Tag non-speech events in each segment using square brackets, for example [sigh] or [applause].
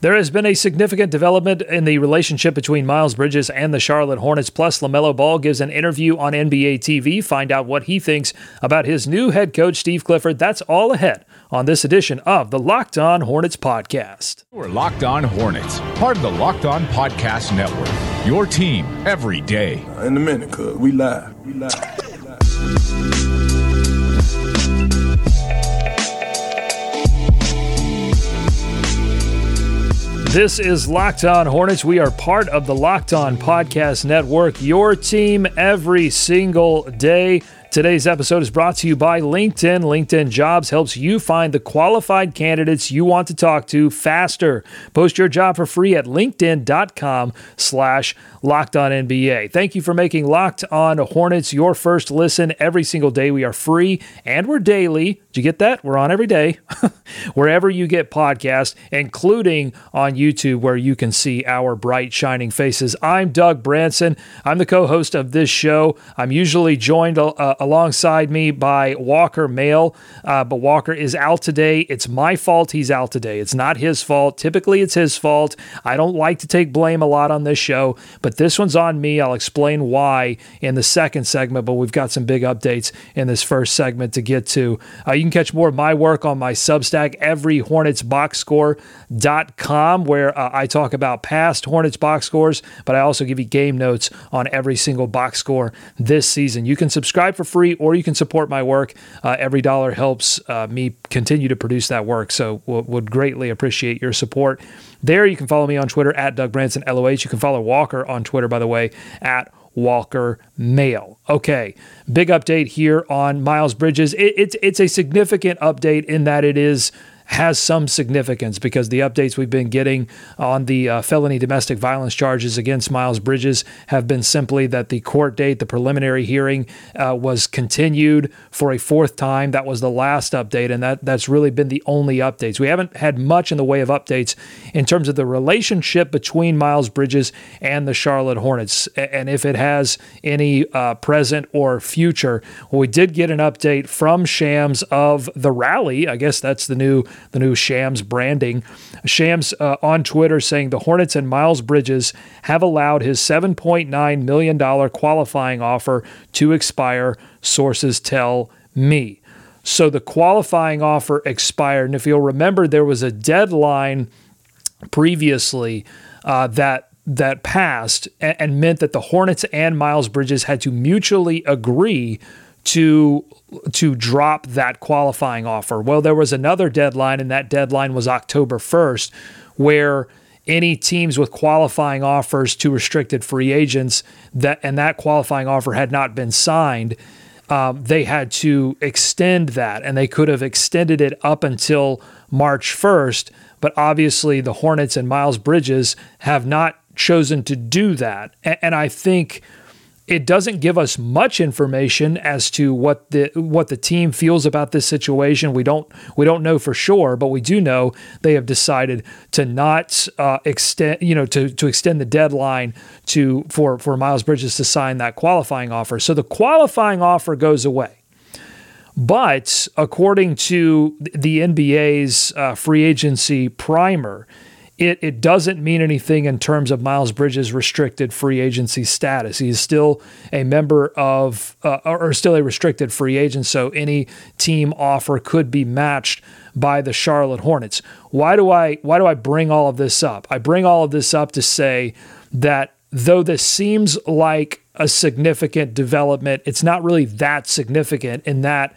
There has been a significant development in the relationship between Miles Bridges and the Charlotte Hornets. Plus, LaMelo Ball gives an interview on NBA TV. Find out what he thinks about his new head coach, Steve Clifford. That's all ahead on this edition of the Locked On Hornets podcast. We're Locked On Hornets, part of the Locked On Podcast Network. Your team every day. In a minute, cuz we live. We live. This is Locked On Hornets. We are part of the Locked On Podcast Network, your team every single day. Today's episode is brought to you by LinkedIn. LinkedIn Jobs helps you find the qualified candidates you want to talk to faster. Post your job for free at linkedin.com slash locked on NBA. Thank you for making Locked On Hornets your first listen every single day. We are free and we're daily. Did you get that? We're on every day. [laughs] Wherever you get podcasts, including on YouTube where you can see our bright shining faces. I'm Doug Branson. I'm the co-host of this show. I'm usually joined uh, alongside me by Walker Mail, uh, but Walker is out today. It's my fault he's out today. It's not his fault. Typically, it's his fault. I don't like to take blame a lot on this show, but this one's on me. I'll explain why in the second segment, but we've got some big updates in this first segment to get to. Uh, you can catch more of my work on my Substack, everyhornetsboxscore.com, where uh, I talk about past Hornets box scores, but I also give you game notes on every single box score this season. You can subscribe for free, or you can support my work. Uh, every dollar helps uh, me continue to produce that work. So would greatly appreciate your support. There, you can follow me on Twitter at Doug Branson LOH. You can follow Walker on Twitter, by the way, at Walker Mail. Okay, big update here on Miles Bridges. It, it's it's a significant update in that it is has some significance because the updates we've been getting on the uh, felony domestic violence charges against Miles Bridges have been simply that the court date, the preliminary hearing, uh, was continued for a fourth time. That was the last update, and that that's really been the only updates. We haven't had much in the way of updates in terms of the relationship between Miles Bridges and the Charlotte Hornets, and if it has any uh, present or future. Well, we did get an update from Shams of the rally. I guess that's the new the new Shams branding. Shams uh, on Twitter saying the Hornets and Miles Bridges have allowed his $7.9 million qualifying offer to expire, sources tell me. So the qualifying offer expired. And if you'll remember, there was a deadline previously uh, that that passed and, and meant that the Hornets and Miles Bridges had to mutually agree to to drop that qualifying offer. Well, there was another deadline, and that deadline was October 1st, where any teams with qualifying offers to restricted free agents that and that qualifying offer had not been signed, um, they had to extend that, and they could have extended it up until March 1st. But obviously, the Hornets and Miles Bridges have not chosen to do that, and, and I think it doesn't give us much information as to what the what the team feels about this situation. We don't we don't know for sure, but we do know they have decided to not uh, extend you know to to extend the deadline to for for Miles Bridges to sign that qualifying offer. So the qualifying offer goes away. But according to the NBA's uh, free agency primer, it, it doesn't mean anything in terms of Miles Bridges' restricted free agency status. He's still a member of, uh, or still a restricted free agent, so any team offer could be matched by the Charlotte Hornets. Why do I why do I bring all of this up? I bring all of this up to say that though this seems like a significant development, it's not really that significant in that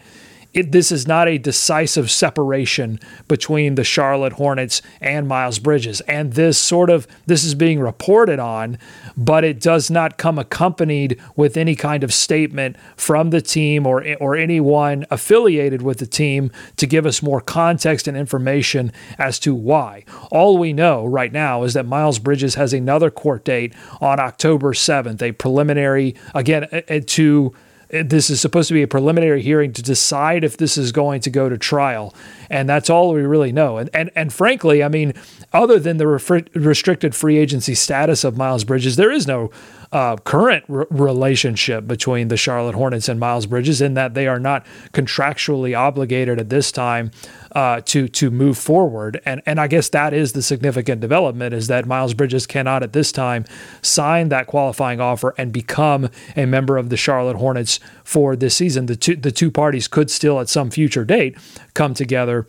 it, this is not a decisive separation between the Charlotte Hornets and Miles Bridges. And this sort of this is being reported on, but it does not come accompanied with any kind of statement from the team or or anyone affiliated with the team to give us more context and information as to why. All we know right now is that Miles Bridges has another court date on October 7th, a preliminary again to this is supposed to be a preliminary hearing to decide if this is going to go to trial, and that's all we really know. And and and frankly, I mean, other than the restricted free agency status of Miles Bridges, there is no uh, current relationship between the Charlotte Hornets and Miles Bridges in that they are not contractually obligated at this time uh, to to move forward. And and I guess that is the significant development is that Miles Bridges cannot at this time sign that qualifying offer and become a member of the Charlotte Hornets for this season. The two the two parties could still at some future date come together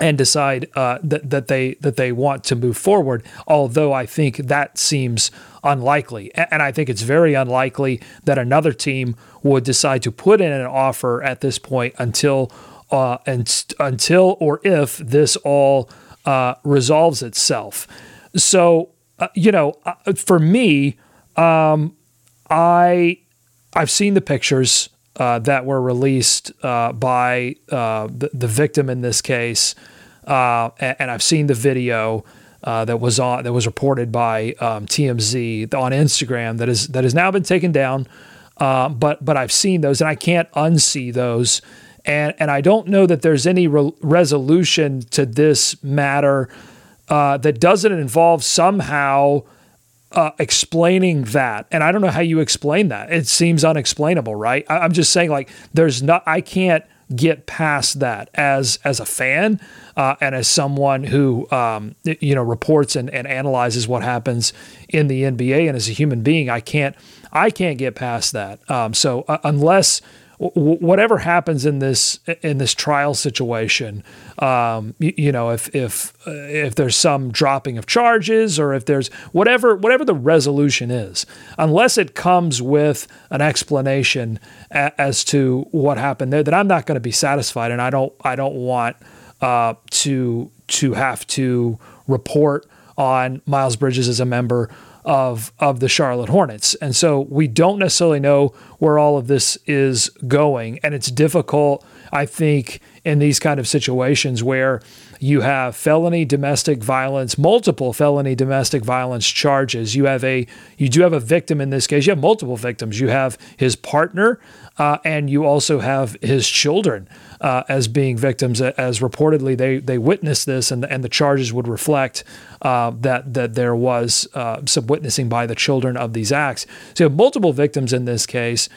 and decide uh, that that they that they want to move forward. Although I think that seems unlikely, and I think it's very unlikely that another team would decide to put in an offer at this point until uh, and until or if this all uh, resolves itself. So uh, you know, uh, for me, um, I I've seen the pictures uh, that were released uh, by uh, the, the, victim in this case, uh, and, and, I've seen the video uh, that was on that was reported by um, TMZ on Instagram that is that has now been taken down. Uh, but but I've seen those, and I can't unsee those, and and I don't know that there's any re- resolution to this matter that doesn't involve somehow uh, explaining that. And I don't know how you explain that. It seems unexplainable, right? I, am just saying, like, there's not, I can't get past that as as a fan uh, and as someone who um, you know reports and, and analyzes what happens in the NBA and as a human being I can't I can't get past that um, so uh, unless whatever happens in this in this trial situation, um, you, you, know, if if uh, if there's some dropping of charges or if there's whatever whatever the resolution is, unless it comes with an explanation a, as to what happened there, then I'm not going to be satisfied, and I don't I don't want uh, to to have to report on Miles Bridges as a member of of the Charlotte Hornets. And so we don't necessarily know where all of this is going and it's difficult I think in these kind of situations where you have felony domestic violence, multiple felony domestic violence charges. You have a you do have a victim in this case. You have multiple victims. You have his partner, uh, and you also have his children uh, as being victims. As reportedly they they witnessed this, and and the charges would reflect uh, that that there was uh, some witnessing by the children of these acts. So you have multiple victims in this case,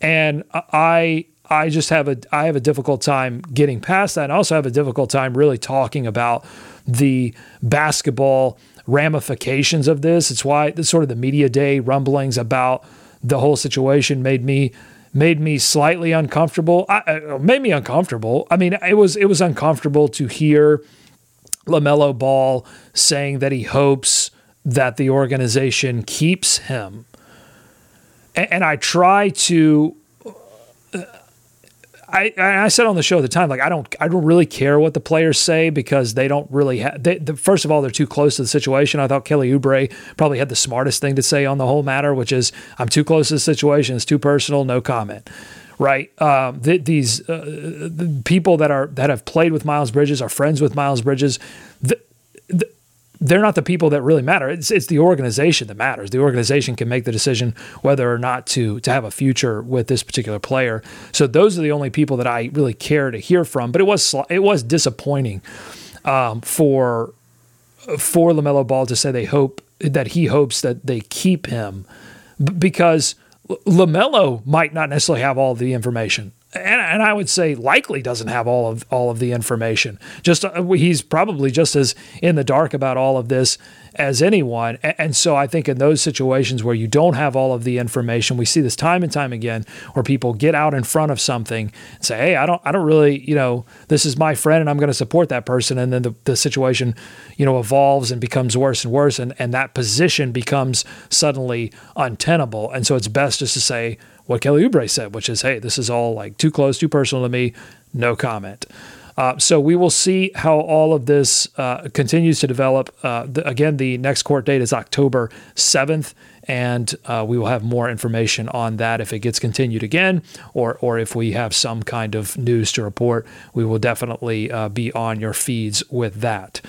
and I I just have a I have a difficult time getting past that. And I also have a difficult time really talking about the basketball ramifications of this. It's why the sort of the media day rumblings about the whole situation made me made me slightly uncomfortable. I, uh, made me uncomfortable. I mean, it was it was uncomfortable to hear LaMelo Ball saying that he hopes that the organization keeps him. And, and I try to uh, I, I said on the show at the time, like I don't, I don't really care what the players say because they don't really have. They, the, first of all, they're too close to the situation. I thought Kelly Oubre probably had the smartest thing to say on the whole matter, which is, "I'm too close to the situation. It's too personal. No comment." Right? Um, th- these uh, the people that are that have played with Miles Bridges are friends with Miles Bridges. The, the, they're not the people that really matter. It's, it's the organization that matters. The organization can make the decision whether or not to to have a future with this particular player. So those are the only people that I really care to hear from. But it was it was disappointing um, for for Lamelo Ball to say they hope that he hopes that they keep him because Lamelo might not necessarily have all the information and, and I would say likely doesn't have all of all of the information. Just uh, he's probably just as in the dark about all of this as anyone. And, so I think in those situations where you don't have all of the information, we see this time and time again where people get out in front of something and say, "Hey, I don't I don't really, you know, this is my friend and I'm going to support that person." And then the, the situation, you know, evolves and becomes worse and worse and and that position becomes suddenly untenable. And so it's best just to say what Kelly Oubre said, which is, hey, this is all like too close, too personal to me, no comment. Uh, so we will see how all of this uh, continues to develop. Uh, the, again, the next court date is October 7th, and uh, we will have more information on that if it gets continued again, or or if we have some kind of news to report. We will definitely uh, be on your feeds with that.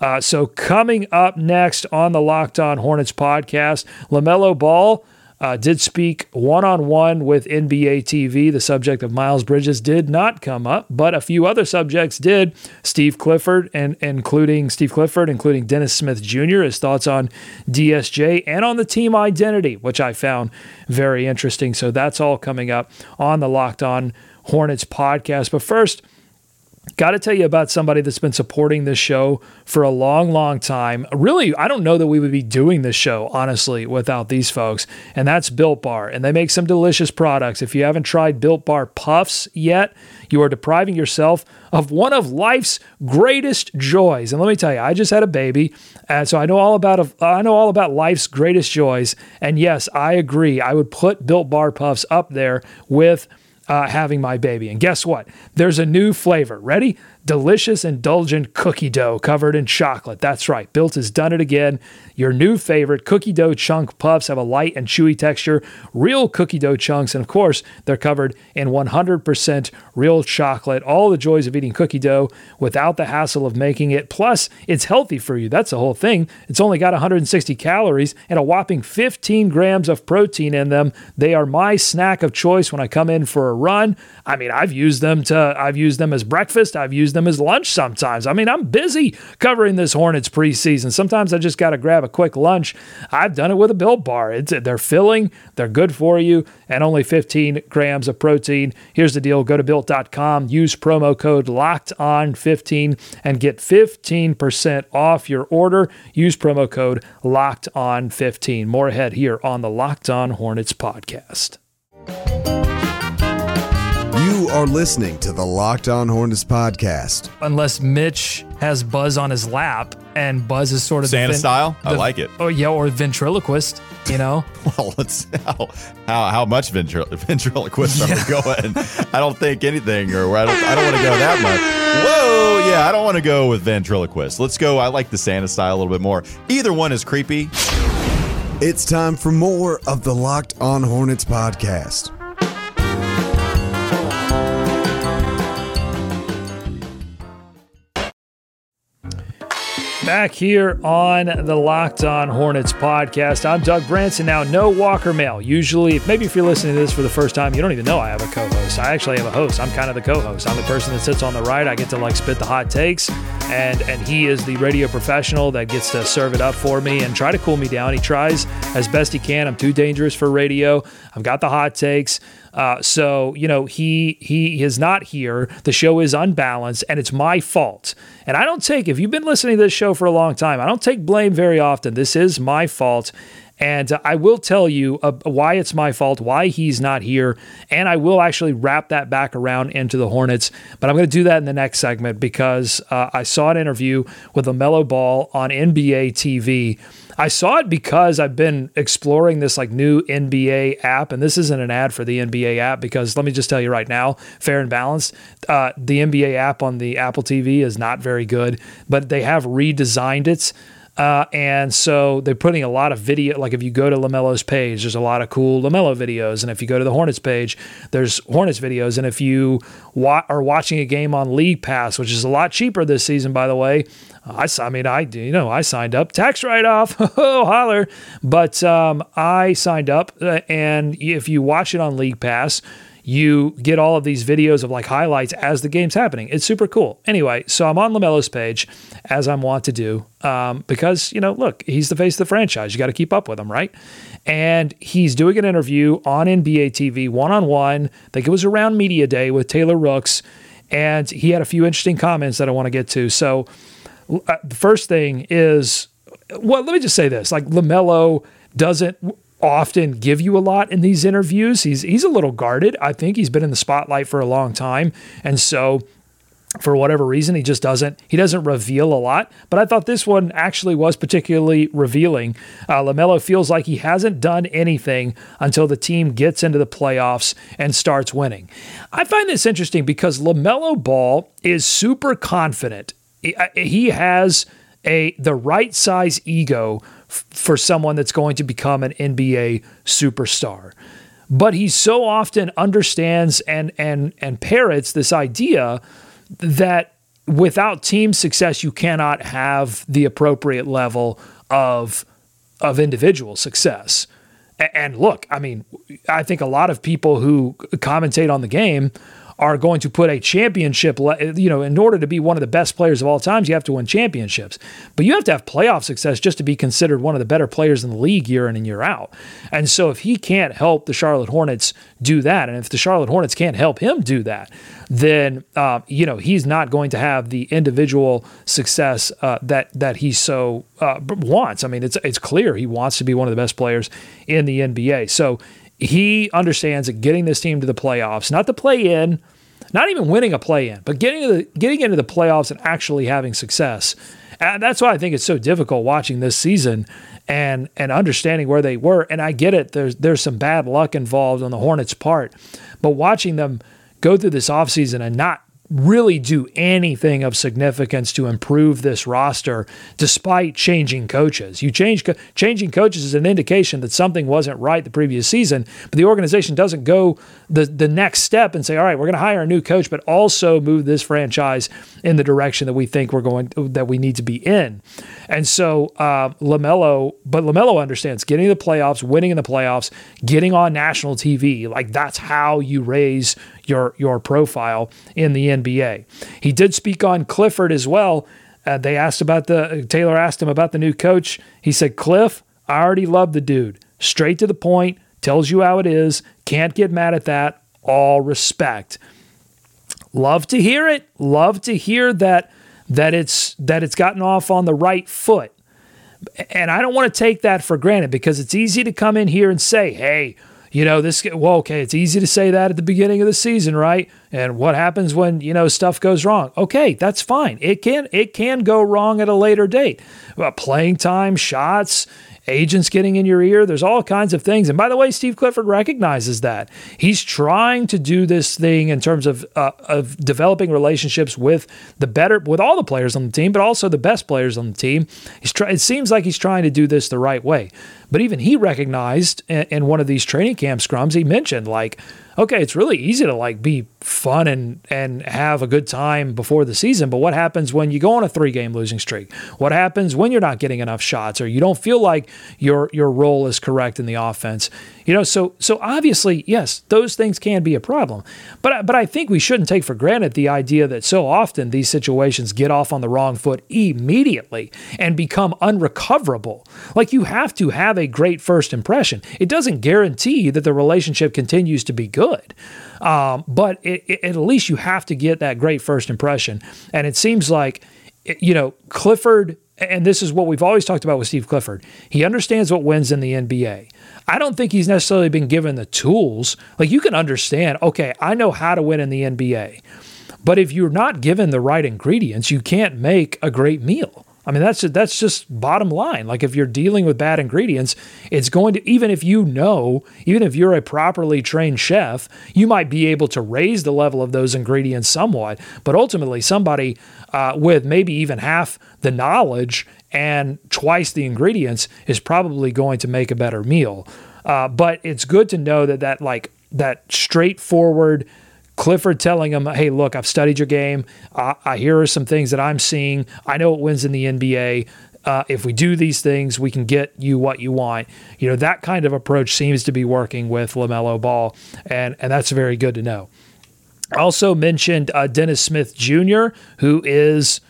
Uh, so coming up next on the Locked On Hornets podcast, Lamelo Ball uh, did speak one on one with NBA TV. The subject of Miles Bridges did not come up, but a few other subjects did. Steve Clifford, and including Steve Clifford, including Dennis Smith Jr., his thoughts on DSJ and on the team identity, which I found very interesting. So that's all coming up on the Locked On Hornets podcast. But first, Got to tell you about somebody that's been supporting this show for a long, long time. Really, I don't know that we would be doing this show, honestly, without these folks. And that's Built Bar. And they make some delicious products. If you haven't tried Built Bar Puffs yet, you are depriving yourself of one of life's greatest joys. And let me tell you, I just had a baby, and so I know all about I know all about life's greatest joys. And yes, I agree. I would put Built Bar Puffs up there with uh, having my baby. And guess what? There's a new flavor. Ready? Delicious, indulgent cookie dough covered in chocolate. That's right, Built has done it again. Your new favorite cookie dough chunk puffs have a light and chewy texture, real cookie dough chunks, and of course, they're covered in 100% real chocolate. All the joys of eating cookie dough without the hassle of making it. Plus, it's healthy for you. That's the whole thing. It's only got 160 calories and a whopping 15 grams of protein in them. They are my snack of choice when I come in for a run. I mean, I've used them to I've used them as breakfast, I've used them them as lunch sometimes. I mean, I'm busy covering this Hornets preseason. Sometimes I just got to grab a quick lunch. I've done it with a Built Bar. It's, they're filling, they're good for you, and only 15 grams of protein. Here's the deal go to built.com, use promo code locked on 15 and get 15% off your order. Use promo code locked on 15. More ahead here on the Locked On Hornets podcast. You are listening to the Locked On Hornets podcast. Unless Mitch has Buzz on his lap and Buzz is sort of Santa style. I like it. Oh yeah, or ventriloquist. You know. [laughs] well, let's how how, how much ventrilo- ventriloquist yeah. are we going? I don't think anything, or I don't I don't want to go that much. Whoa, yeah, I don't want to go with ventriloquist. Let's go. I like the Santa style a little bit more. Either one is creepy. It's time for more of the Locked On Hornets podcast. Back here on the Locked On Hornets podcast. I'm Doug Branson. Now, no Walker Mail. Usually, maybe if you're listening to this for the first time, you don't even know I have a co host. I actually have a host. I'm kind of the co host. I'm the person that sits on the right. I get to like spit the hot takes, and, and he is the radio professional that gets to serve it up for me and try to cool me down. He tries as best he can. I'm too dangerous for radio. I've got the hot takes. Uh, so you know he he is not here. The show is unbalanced, and it's my fault. And I don't take if you've been listening to this show for a long time, I don't take blame very often. This is my fault. And uh, I will tell you uh, why it's my fault, why he's not here. And I will actually wrap that back around into the Hornets. But I'm going to do that in the next segment because uh, I saw an interview with LaMelo Ball on NBA TV I saw it because I've been exploring this like new NBA app, and this isn't an ad for the NBA app because let me just tell you right now, fair and balanced, uh, the NBA app on the Apple TV is not very good, but they have redesigned it. Uh, and so they're putting a lot of video. Like if you go to LaMelo's page, there's a lot of cool LaMelo videos. And if you go to the Hornets page, there's Hornets videos. And if you wa- are watching a game on League Pass, which is a lot cheaper this season, by the way, I, I mean, I you know I signed up tax write off, [laughs] oh holler, but um, I signed up, uh, and if you watch it on League Pass, you get all of these videos of like highlights as the game's happening. It's super cool. Anyway, so I'm on Lamelo's page as I'm wont to do um, because you know, look, he's the face of the franchise. You got to keep up with him, right? And he's doing an interview on NBA TV, one on one. I think it was around media day with Taylor Rooks, and he had a few interesting comments that I want to get to. So uh, the first thing is, well, let me just say this: like Lamelo doesn't often give you a lot in these interviews. He's he's a little guarded. I think he's been in the spotlight for a long time, and so for whatever reason he just doesn't he doesn't reveal a lot. But i thought this one actually was particularly revealing. Uh, lamelo feels like he hasn't done anything until the team gets into the playoffs and starts winning. I find this interesting because lamelo ball is super confident. He has a the right size ego for someone that's going to become an NBA superstar. But he so often understands and and and parrots this idea that without team success you cannot have the appropriate level of of individual success. And look, I mean, I think a lot of people who commentate on the game are going to put a championship, you know, in order to be one of the best players of all times, you have to win championships. But you have to have playoff success just to be considered one of the better players in the league year in and year out. And so if he can't help the Charlotte Hornets do that, and if the Charlotte Hornets can't help him do that, then uh, you know he's not going to have the individual success uh, that that he so uh, wants. I mean, it's it's clear he wants to be one of the best players in the NBA. So he understands that getting this team to the playoffs, not the play in, not even winning a play in, but getting the, getting into the playoffs and actually having success. And that's why I think it's so difficult watching this season and and understanding where they were. And I get it. There's there's some bad luck involved on the Hornets' part, but watching them go through this offseason and not really do anything of significance to improve this roster despite changing coaches. You change changing coaches is an indication that something wasn't right the previous season, but the organization doesn't go the the next step and say, "All right, we're going to hire a new coach, but also move this franchise in the direction that we think we're going that we need to be in." And so uh, Lamelo, but Lamelo understands getting the playoffs, winning in the playoffs, getting on national TV, like that's how you raise your your profile in the NBA. He did speak on Clifford as well. Uh, they asked about the Taylor asked him about the new coach. He said, "Cliff, I already love the dude. Straight to the point, tells you how it is. Can't get mad at that. All respect." Love to hear it. Love to hear that that it's that it's gotten off on the right foot. And I don't want to take that for granted because it's easy to come in here and say, "Hey, you know, this, well, okay, it's easy to say that at the beginning of the season, right? And what happens when, you know, stuff goes wrong? Okay, that's fine. It can, it can go wrong at a later date. Well, playing time, shots, agents getting in your ear. There's all kinds of things. And by the way, Steve Clifford recognizes that. He's trying to do this thing in terms of uh, of developing relationships with the better with all the players on the team, but also the best players on the team. He's try, it seems like he's trying to do this the right way. But even he recognized in, in one of these training camp scrums, he mentioned like okay, it's really easy to like be fun and and have a good time before the season, but what happens when you go on a three game losing streak? What happens when you're not getting enough shots or you don't feel like your your role is correct in the offense? You know, so so obviously, yes, those things can be a problem. But but I think we shouldn't take for granted the idea that so often these situations get off on the wrong foot immediately and become unrecoverable. Like you have to have a great first impression. It doesn't guarantee that the relationship continues to be good good. Um, but it, it, at least you have to get that great first impression. And it seems like, you know, Clifford, and this is what we've always talked about with Steve Clifford, he understands what wins in the NBA. I don't think he's necessarily been given the tools. Like you can understand, okay, I know how to win in the NBA. But if you're not given the right ingredients, you can't make a great meal. I mean, that's that's just bottom line. Like if you're dealing with bad ingredients, it's going to even if you know, even if you're a properly trained chef, you might be able to raise the level of those ingredients somewhat. But ultimately, somebody uh, with maybe even half the knowledge and twice the ingredients is probably going to make a better meal. Uh, but it's good to know that that like that straightforward Clifford telling him, hey, look, I've studied your game. Uh, I, here are some things that I'm seeing. I know it wins in the NBA. Uh, if we do these things, we can get you what you want. You know, that kind of approach seems to be working with LaMelo Ball, and, and that's very good to know. Also mentioned uh, Dennis Smith Jr., who is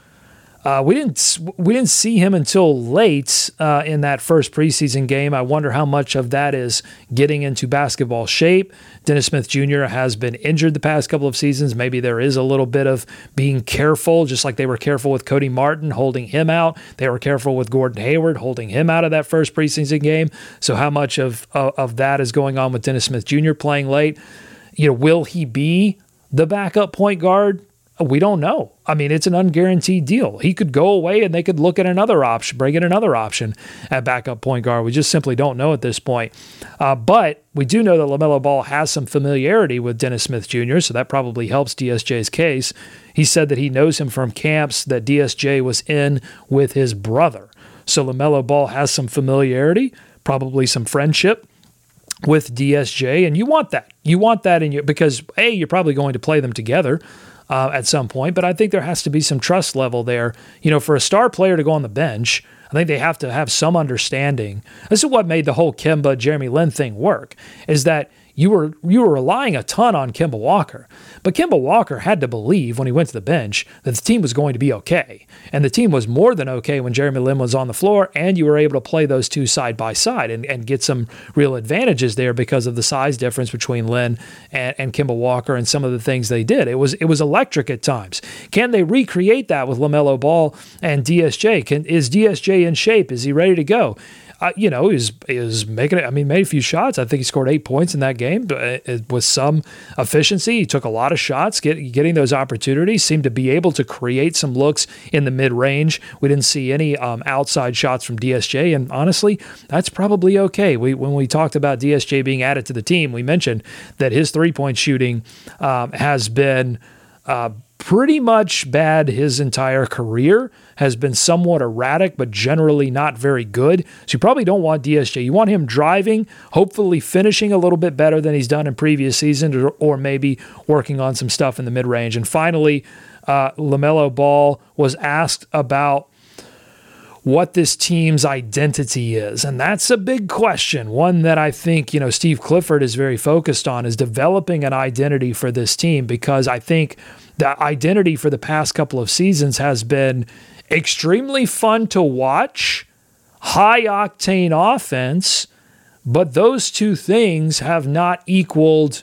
uh, we didn't we didn't see him until late uh, in that first preseason game. I wonder how much of that is getting into basketball shape. Dennis Smith Jr. has been injured the past couple of seasons. Maybe there is a little bit of being careful, just like they were careful with Cody Martin holding him out. They were careful with Gordon Hayward holding him out of that first preseason game. So how much of of, of that is going on with Dennis Smith Jr. playing late? You know, will he be the backup point guard we don't know. I mean, it's an unguaranteed deal. He could go away and they could look at another option, bring in another option at backup point guard. We just simply don't know at this point. Uh, but we do know that LaMelo Ball has some familiarity with Dennis Smith Jr., so that probably helps DSJ's case. He said that he knows him from camps that DSJ was in with his brother. So LaMelo Ball has some familiarity, probably some friendship with DSJ, and you want that. You want that in you because A, you're probably going to play them together uh, at some point. But I think there has to be some trust level there. You know, for a star player to go on the bench, I think they have to have some understanding. This is what made the whole Kemba Jeremy Lin thing work is that you were you were relying a ton on Kemba Walker. But Kemba Walker had to believe when he went to the bench that the team was going to be okay. And the team was more than okay when Jeremy Lin was on the floor, and you were able to play those two side by side and, and get some real advantages there because of the size difference between Lin and, and Kemba Walker and some of the things they did. It was it was electric at times. Can they recreate that with LaMelo Ball and DSJ? Can is DSJ in shape? Is he ready to go? Uh, you know, is is making it. I mean, made a few shots. I think he scored eight points in that game but uh, with some efficiency. He took a lot of shots, get, getting those opportunities. Seemed to be able to create some looks in the mid range. We didn't see any um, outside shots from DSJ, and honestly, that's probably okay. We when we talked about DSJ being added to the team, we mentioned that his three point shooting um, has been. Uh, pretty much bad his entire career, has been somewhat erratic, but generally not very good. So you probably don't want DSJ. You want him driving, hopefully finishing a little bit better than he's done in previous seasons, or, or maybe working on some stuff in the mid range. And finally, uh, LaMelo Ball was asked about what this team's identity is. And that's a big question. One that I think, you know, Steve Clifford is very focused on is developing an identity for this team because I think the identity for the past couple of seasons has been extremely fun to watch, high octane offense, but those two things have not equaled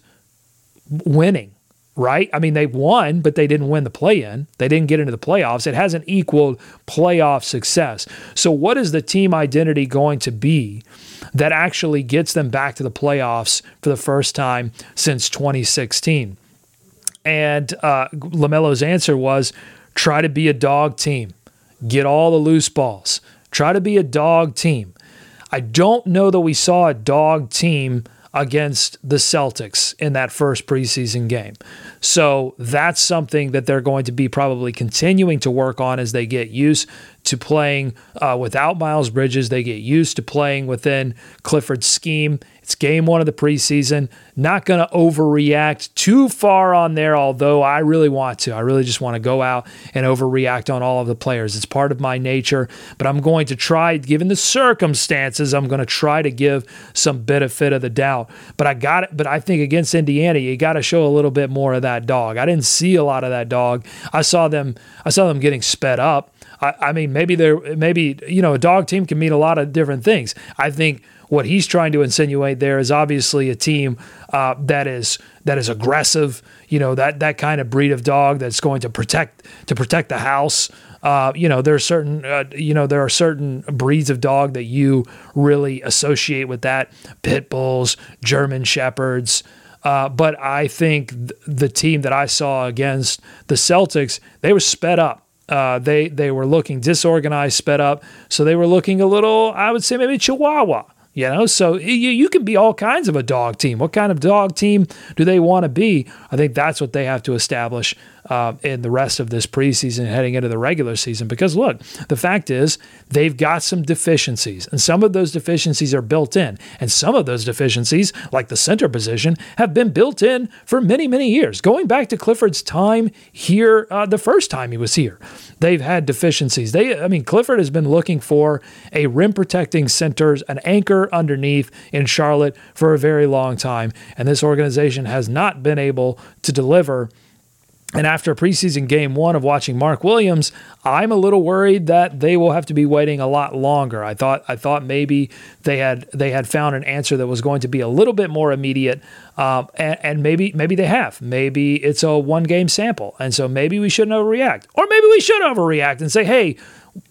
winning, right? I mean, they won, but they didn't win the play in. They didn't get into the playoffs. It hasn't equaled playoff success. So, what is the team identity going to be that actually gets them back to the playoffs for the first time since 2016? And uh, LaMelo's answer was try to be a dog team, get all the loose balls, try to be a dog team. I don't know that we saw a dog team against the Celtics in that first preseason game. So that's something that they're going to be probably continuing to work on as they get used to playing uh, without Miles Bridges. They get used to playing within Clifford's scheme. It's game one of the preseason. Not going to overreact too far on there, although I really want to. I really just want to go out and overreact on all of the players. It's part of my nature, but I'm going to try, given the circumstances, I'm going to try to give some benefit of the doubt. But I got it. But I think against Indiana, you got to show a little bit more of that dog. I didn't see a lot of that dog. I saw them. I saw them getting sped up. I, I mean, maybe they're maybe you know a dog team can mean a lot of different things. I think what he's trying to insinuate there is obviously a team uh, that is that is aggressive. You know that that kind of breed of dog that's going to protect to protect the house. Uh, you know there are certain uh, you know there are certain breeds of dog that you really associate with that pit bulls, German shepherds. Uh, but I think th- the team that I saw against the Celtics, they were sped up. Uh, they they were looking disorganized, sped up. So they were looking a little, I would say, maybe Chihuahua. You know, so you, you can be all kinds of a dog team. What kind of dog team do they want to be? I think that's what they have to establish uh, in the rest of this preseason heading into the regular season. Because look, the fact is they've got some deficiencies, and some of those deficiencies are built in, and some of those deficiencies, like the center position, have been built in for many, many years, going back to Clifford's time here, uh, the first time he was here. They've had deficiencies. They, I mean, Clifford has been looking for a rim protecting centers, an anchor underneath in Charlotte for a very long time, and this organization has not been able to deliver. And after preseason game one of watching Mark Williams, I'm a little worried that they will have to be waiting a lot longer. I thought I thought maybe they had they had found an answer that was going to be a little bit more immediate, um, and, and, maybe maybe they have. Maybe it's a one game sample, and so maybe we shouldn't overreact, or maybe we should overreact and say, hey,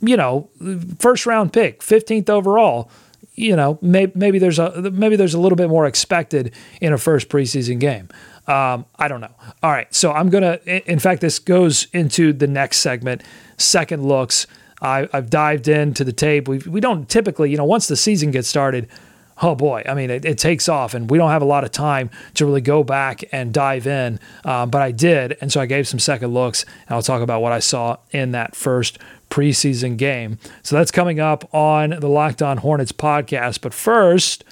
you know, first round pick, 15th overall you know, maybe, maybe there's a maybe there's a little bit more expected in a first preseason game. Um, I don't know. All right, so I'm gonna. In fact, this goes into the next segment, second looks. I, have dived into the tape. We we don't typically, you know, once the season gets started, oh boy, I mean, it, it, takes off, and we don't have a lot of time to really go back and dive in. Um, but I did, and so I gave some second looks, and I'll talk about what I saw in that first preseason game. So that's coming up on the Locked On Hornets podcast. But first,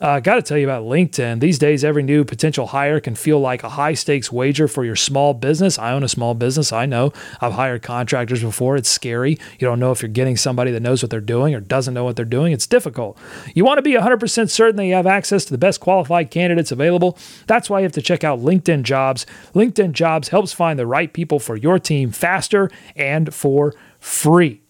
Uh, Got to tell you about LinkedIn. These days, every new potential hire can feel like a high stakes wager for your small business. I own a small business. I know I've hired contractors before. It's scary. You don't know if you're getting somebody that knows what they're doing or doesn't know what they're doing. It's difficult. You want to be 100% certain that you have access to the best qualified candidates available. That's why you have to check out LinkedIn Jobs. LinkedIn Jobs helps find the right people for your team faster and for free.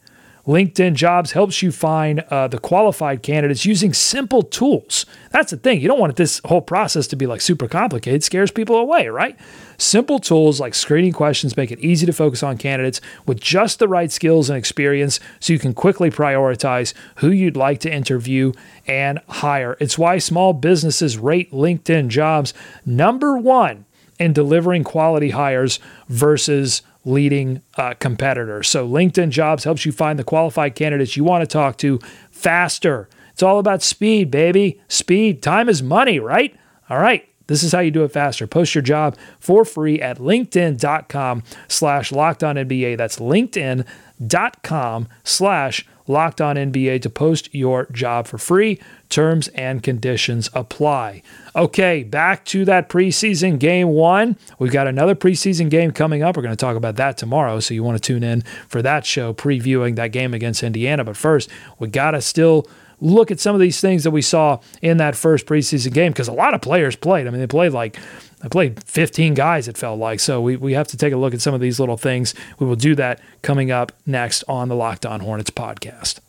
LinkedIn Jobs helps you find uh, the qualified candidates using simple tools. That's the thing. You don't want this whole process to be like super complicated. It scares people away, right? Simple tools like screening questions make it easy to focus on candidates with just the right skills and experience so you can quickly prioritize who you'd like to interview and hire. It's why small businesses rate LinkedIn Jobs number one in delivering quality hires versus leading uh, competitors. So LinkedIn Jobs helps you find the qualified candidates you want to talk to faster. It's all about speed, baby. Speed. Time is money, right? All right. This is how you do it faster. Post your job for free at linkedin.com slash locked on NBA. That's linkedin.com slash locked on NBA to post your job for free. Terms and conditions apply. Okay, back to that preseason game one. We've got another preseason game coming up. We're going to talk about that tomorrow. So you want to tune in for that show, previewing that game against Indiana. But first, we got to still look at some of these things that we saw in that first preseason game because a lot of players played. I mean, they played like I played 15 guys, it felt like. So we, we have to take a look at some of these little things. We will do that coming up next on the Locked On Hornets podcast.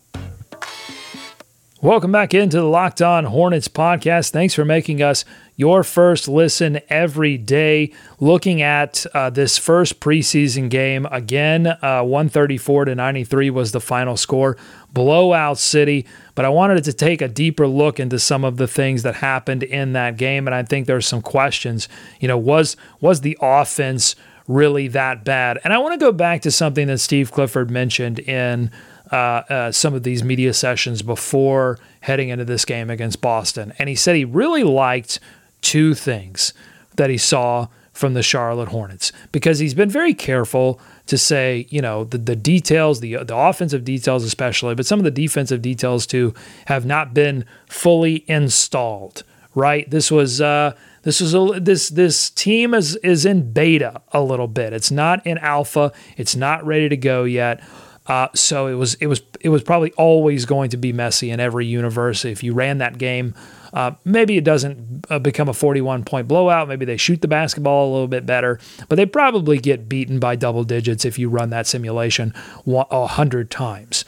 Welcome back into the Locked On Hornets podcast. Thanks for making us your first listen every day. Looking at uh, this first preseason game again, uh, 134 to 93 was the final score. Blowout City, but I wanted to take a deeper look into some of the things that happened in that game, and I think there's some questions. You know, was was the offense really that bad? And I want to go back to something that Steve Clifford mentioned in uh, uh, some of these media sessions before heading into this game against Boston. And he said he really liked two things that he saw from the Charlotte Hornets because he's been very careful to say, you know, the, the details, the, the offensive details especially, but some of the defensive details too have not been fully installed, right? This was. Uh, this was a this this team is is in beta a little bit. It's not in alpha. It's not ready to go yet. Uh, so it was it was it was probably always going to be messy in every universe. If you ran that game, uh, maybe it doesn't uh, become a 41 point blowout. Maybe they shoot the basketball a little bit better, but they probably get beaten by double digits if you run that simulation a hundred times.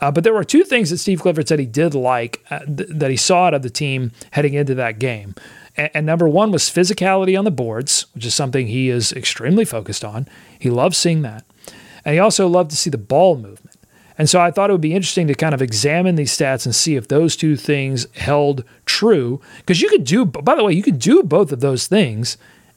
Uh, but there were two things that Steve Clifford said he did like uh, th- that he saw out of the team heading into that game. And number one was physicality on the boards, which is something he is extremely focused on. He loves seeing that. And he also loved to see the ball movement. And so I thought it would be interesting to kind of examine these stats and see if those two things held true. Because you could do, by the way, you could do both of those things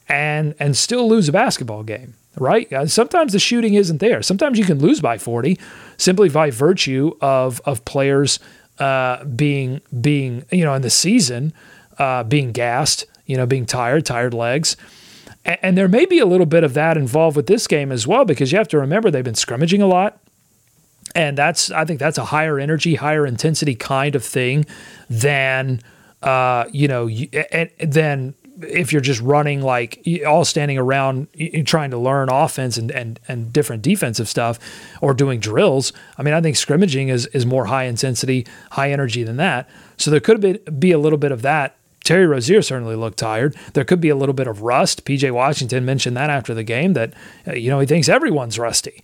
and and still lose a basketball game, right? Uh, sometimes the shooting isn't there. Sometimes you can lose by 40 simply by virtue of of players uh, being being you know in the season uh, being gassed, you know, being tired, tired legs. And there may be a little bit of that involved with this game as well, because you have to remember they've been scrimmaging a lot. And that's, I think that's a higher energy, higher intensity kind of thing than, uh, you know, than if you're just running like all standing around trying to learn offense and, and, and different defensive stuff or doing drills. I mean, I think scrimmaging is, is more high intensity, high energy than that. So there could be, be a little bit of that Terry Rozier certainly looked tired. There could be a little bit of rust. PJ Washington mentioned that after the game that, uh, you know, he thinks everyone's rusty.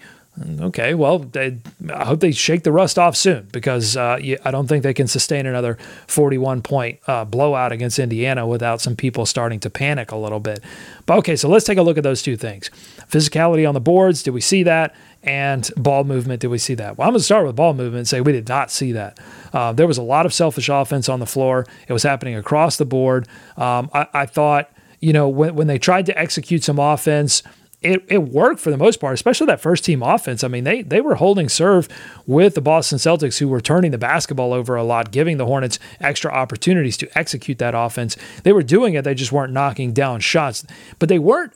Okay, well, they, I hope they shake the rust off soon because uh, I don't think they can sustain another 41 point uh, blowout against Indiana without some people starting to panic a little bit. But okay, so let's take a look at those two things physicality on the boards. Did we see that? And ball movement. Did we see that? Well, I'm going to start with ball movement and say we did not see that. Uh, there was a lot of selfish offense on the floor. It was happening across the board. Um, I, I, thought, you know, when, when they tried to execute some offense, it, it worked for the most part, especially that first team offense. I mean, they they were holding serve with the Boston Celtics, who were turning the basketball over a lot, giving the Hornets extra opportunities to execute that offense. They were doing it; they just weren't knocking down shots. But they weren't.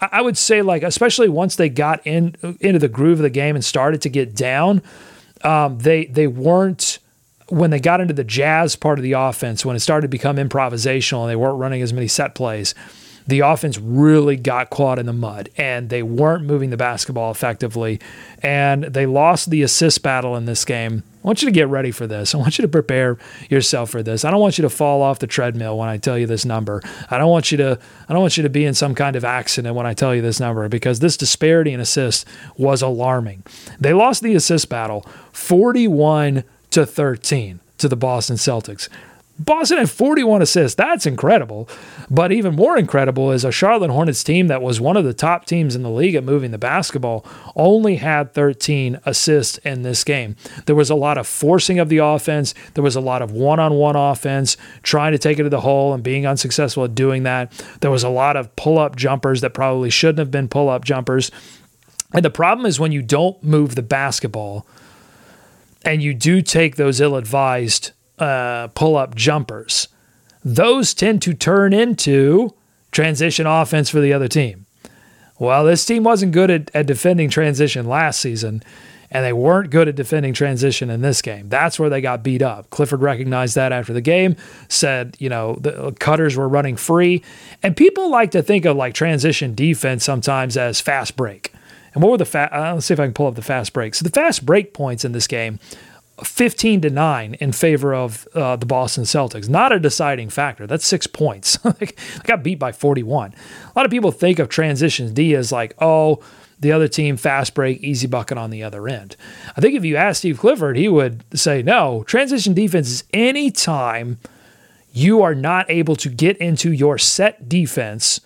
I would say, like especially once they got in into the groove of the game and started to get down, um, they they weren't when they got into the jazz part of the offense, when it started to become improvisational and they weren't running as many set plays, the offense really got caught in the mud and they weren't moving the basketball effectively. And they lost the assist battle in this game. I want you to get ready for this. I want you to prepare yourself for this. I don't want you to fall off the treadmill when I tell you this number. I don't want you to I don't want you to be in some kind of accident when I tell you this number because this disparity in assists was alarming. They lost the assist battle 41 to 13 to the Boston Celtics. Boston had 41 assists. That's incredible. But even more incredible is a Charlotte Hornets team that was one of the top teams in the league at moving the basketball only had 13 assists in this game. There was a lot of forcing of the offense. There was a lot of one on one offense, trying to take it to the hole and being unsuccessful at doing that. There was a lot of pull up jumpers that probably shouldn't have been pull up jumpers. And the problem is when you don't move the basketball and you do take those ill advised uh, pull up jumpers, those tend to turn into transition offense for the other team. Well, this team wasn't good at, at defending transition last season, and they weren't good at defending transition in this game. That's where they got beat up. Clifford recognized that after the game, said, you know, the cutters were running free. And people like to think of like transition defense sometimes as fast break. And what were the fast? Uh, let's see if I can pull up the fast breaks. So the fast break points in this game 15 to 9 in favor of uh, the Boston Celtics. Not a deciding factor. That's six points. [laughs] I got beat by 41. A lot of people think of transitions D as like, oh, the other team fast break, easy bucket on the other end. I think if you ask Steve Clifford, he would say, no, transition defense is any time you are not able to get into your set defense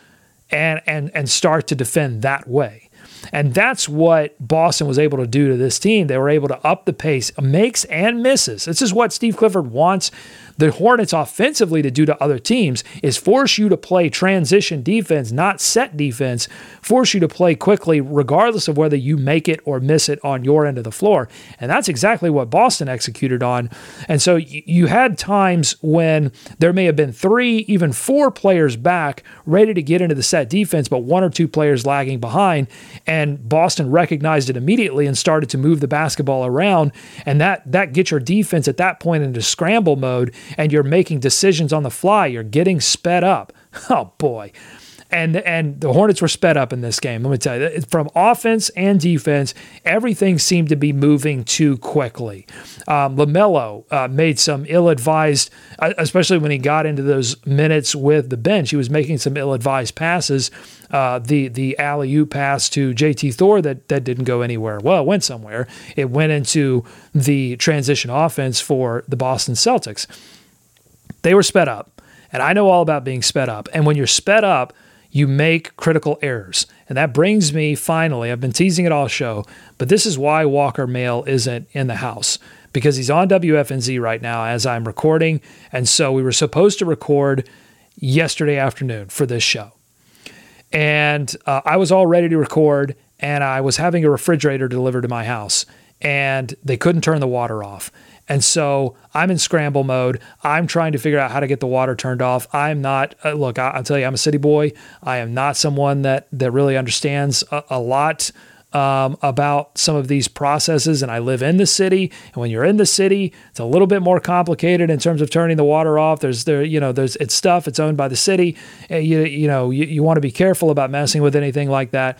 and, and, and start to defend that way. And that's what Boston was able to do to this team. They were able to up the pace, makes and misses. This is what Steve Clifford wants the Hornets offensively to do to other teams is force you to play transition defense, not set defense, force you to play quickly, regardless of whether you make it or miss it on your end of the floor. And that's exactly what Boston executed on. And so you had times when there may have been three, even four players back ready to get into the set defense, but one or two players lagging behind. And Boston recognized it immediately and started to move the basketball around. And that that gets your defense at that point into scramble mode and you're making decisions on the fly. You're getting sped up. [laughs] Oh boy. And, and the Hornets were sped up in this game. Let me tell you, from offense and defense, everything seemed to be moving too quickly. Um, LaMelo uh, made some ill advised, uh, especially when he got into those minutes with the bench. He was making some ill advised passes. Uh, the the alley oop pass to JT Thor that that didn't go anywhere. Well, it went somewhere. It went into the transition offense for the Boston Celtics. They were sped up. And I know all about being sped up. And when you're sped up, you make critical errors. And that brings me finally, I've been teasing it all show, but this is why Walker Mail isn't in the house because he's on WFNZ right now as I'm recording. And so we were supposed to record yesterday afternoon for this show. And uh, I was all ready to record, and I was having a refrigerator delivered to my house, and they couldn't turn the water off. And so I'm in scramble mode. I'm trying to figure out how to get the water turned off. I'm not, uh, look, I, will tell you, I'm a city boy. I am not someone that, that really understands a, a lot um, about some of these processes. And I live in the city. And when you're in the city, it's a little bit more complicated in terms of turning the water off. There's there, you know, there's it's stuff. It's owned by the city. You you know, you, you want to be careful about messing with anything like that.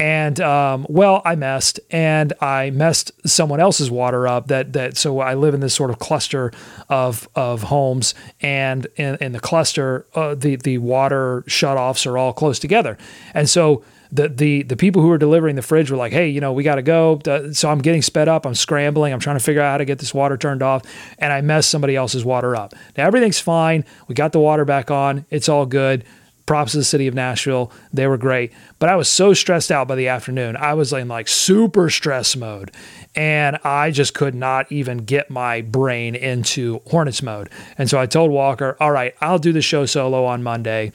And um, well, I messed, and I messed someone else's water up. That that so I live in this sort of cluster of of homes, and in, in the cluster, uh, the the water shutoffs are all close together, and so the the the people who were delivering the fridge were like, "Hey, you know, we got to go." So I'm getting sped up. I'm scrambling. I'm trying to figure out how to get this water turned off, and I messed somebody else's water up. Now everything's fine. We got the water back on. It's all good props to the city of Nashville. They were great. But I was so stressed out by the afternoon. I was in like super stress mode. And I just could not even get my brain into Hornets mode. And so I told Walker, all right, I'll do the show solo on Monday.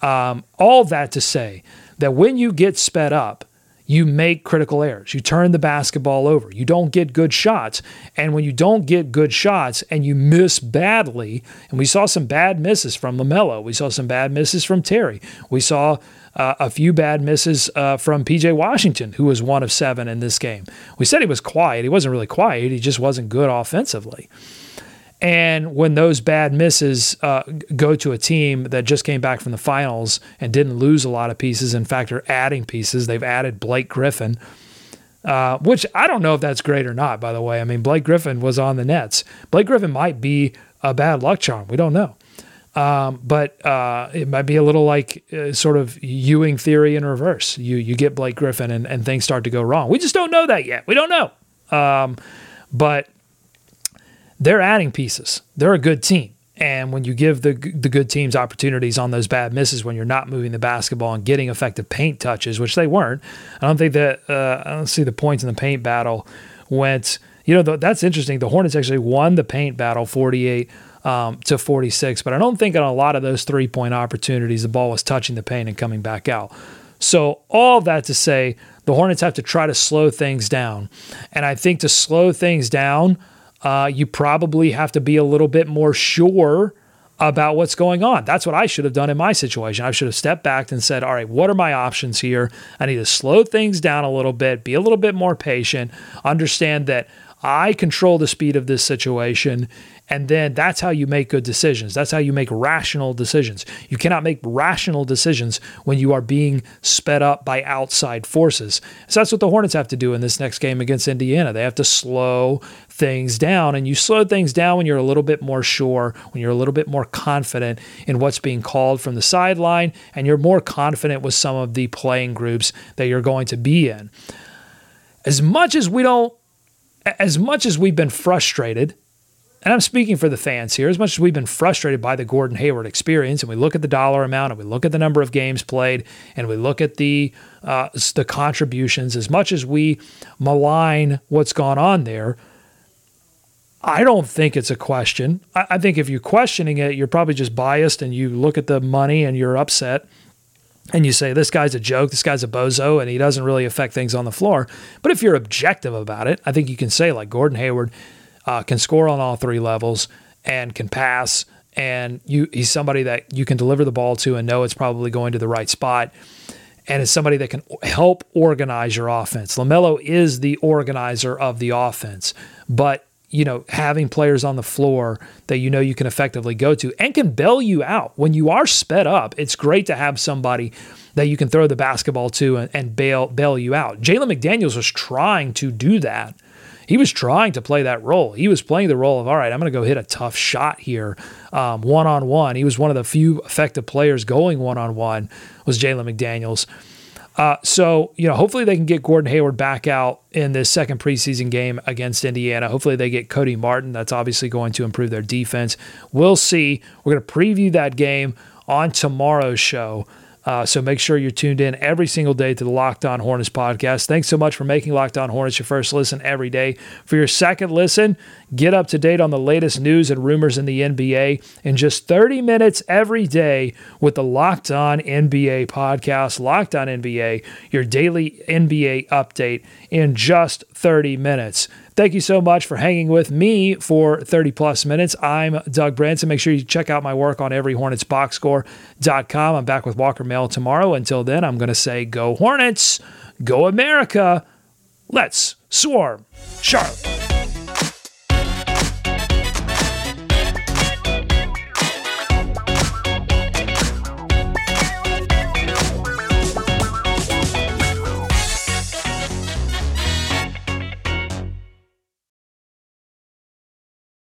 Um, all that to say that when you get sped up, you make critical errors. You turn the basketball over. You don't get good shots. And when you don't get good shots and you miss badly, and we saw some bad misses from LaMelo, we saw some bad misses from Terry, we saw uh, a few bad misses uh, from PJ Washington, who was one of seven in this game. We said he was quiet. He wasn't really quiet, he just wasn't good offensively. And when those bad misses uh, go to a team that just came back from the finals and didn't lose a lot of pieces, in fact, are adding pieces, they've added Blake Griffin, uh, which I don't know if that's great or not, by the way. I mean, Blake Griffin was on the Nets. Blake Griffin might be a bad luck charm. We don't know. Um, but uh, it might be a little like uh, sort of Ewing theory in reverse. You you get Blake Griffin and, and things start to go wrong. We just don't know that yet. We don't know. Um, but they're adding pieces. They're a good team. And when you give the the good teams opportunities on those bad misses, when you're not moving the basketball and getting effective paint touches, which they weren't, I don't think that uh, I don't see the points in the paint battle went. You know, that's interesting. The Hornets actually won the paint battle 48 um, to 46, but I don't think on a lot of those three point opportunities the ball was touching the paint and coming back out. So all that to say, the Hornets have to try to slow things down, and I think to slow things down uh, you probably have to be a little bit more sure about what's going on. That's what I should have done in my situation. I should have stepped back and said, all right, what are my options here? I need to slow things down a little bit, be a little bit more patient, understand that I control the speed of this situation, and then that's how you make good decisions. That's how you make rational decisions. You cannot make rational decisions when you are being sped up by outside forces. So that's what the Hornets have to do in this next game against Indiana. They have to slow things down. And you slow things down when you're a little bit more sure, when you're a little bit more confident in what's being called from the sideline, and you're more confident with some of the playing groups that you're going to be in. As much as we don't, as much as we've been frustrated and I'm speaking for the fans here, as much as we've been frustrated by the Gordon Hayward experience, and we look at the dollar amount, and we look at the number of games played, and we look at the uh, the contributions, as much as we malign what's gone on there, I don't think it's a question. I, I think if you're questioning it, you're probably just biased, and you look at the money and you're upset, and you say this guy's a joke, this guy's a bozo, and he doesn't really affect things on the floor. But if you're objective about it, I think you can say like Gordon Hayward uh, can score on all three levels and can pass. And you, he's somebody that you can deliver the ball to and know it's probably going to the right spot. And is somebody that can help organize your offense. LaMelo is the organizer of the offense, but you know, having players on the floor that you know you can effectively go to and can bail you out when you are sped up. It's great to have somebody that you can throw the basketball to and, and bail bail you out. Jalen McDaniels was trying to do that he was trying to play that role. He was playing the role of, all right, I'm going to go hit a tough shot here, one on one. He was one of the few effective players going one on one. Was Jalen McDaniels. Uh, so, you know, hopefully they can get Gordon Hayward back out in this second preseason game against Indiana. Hopefully they get Cody Martin. That's obviously going to improve their defense. We'll see. We're going to preview that game on tomorrow's show. Uh, so make sure you're tuned in every single day to the Locked On Hornets podcast. Thanks so much for making Locked On Hornets your first listen every day. For your second listen, get up to date on the latest news and rumors in the NBA in just 30 minutes every day with the Locked On NBA podcast. Locked On NBA, your daily NBA update in just 30 minutes. Thank you so much for hanging with me for 30 plus minutes. I'm Doug Branson. Make sure you check out my work on everyhornetsboxscore.com. I'm back with Walker Mail tomorrow. Until then, I'm going to say go Hornets, go America. Let's swarm. Charlotte.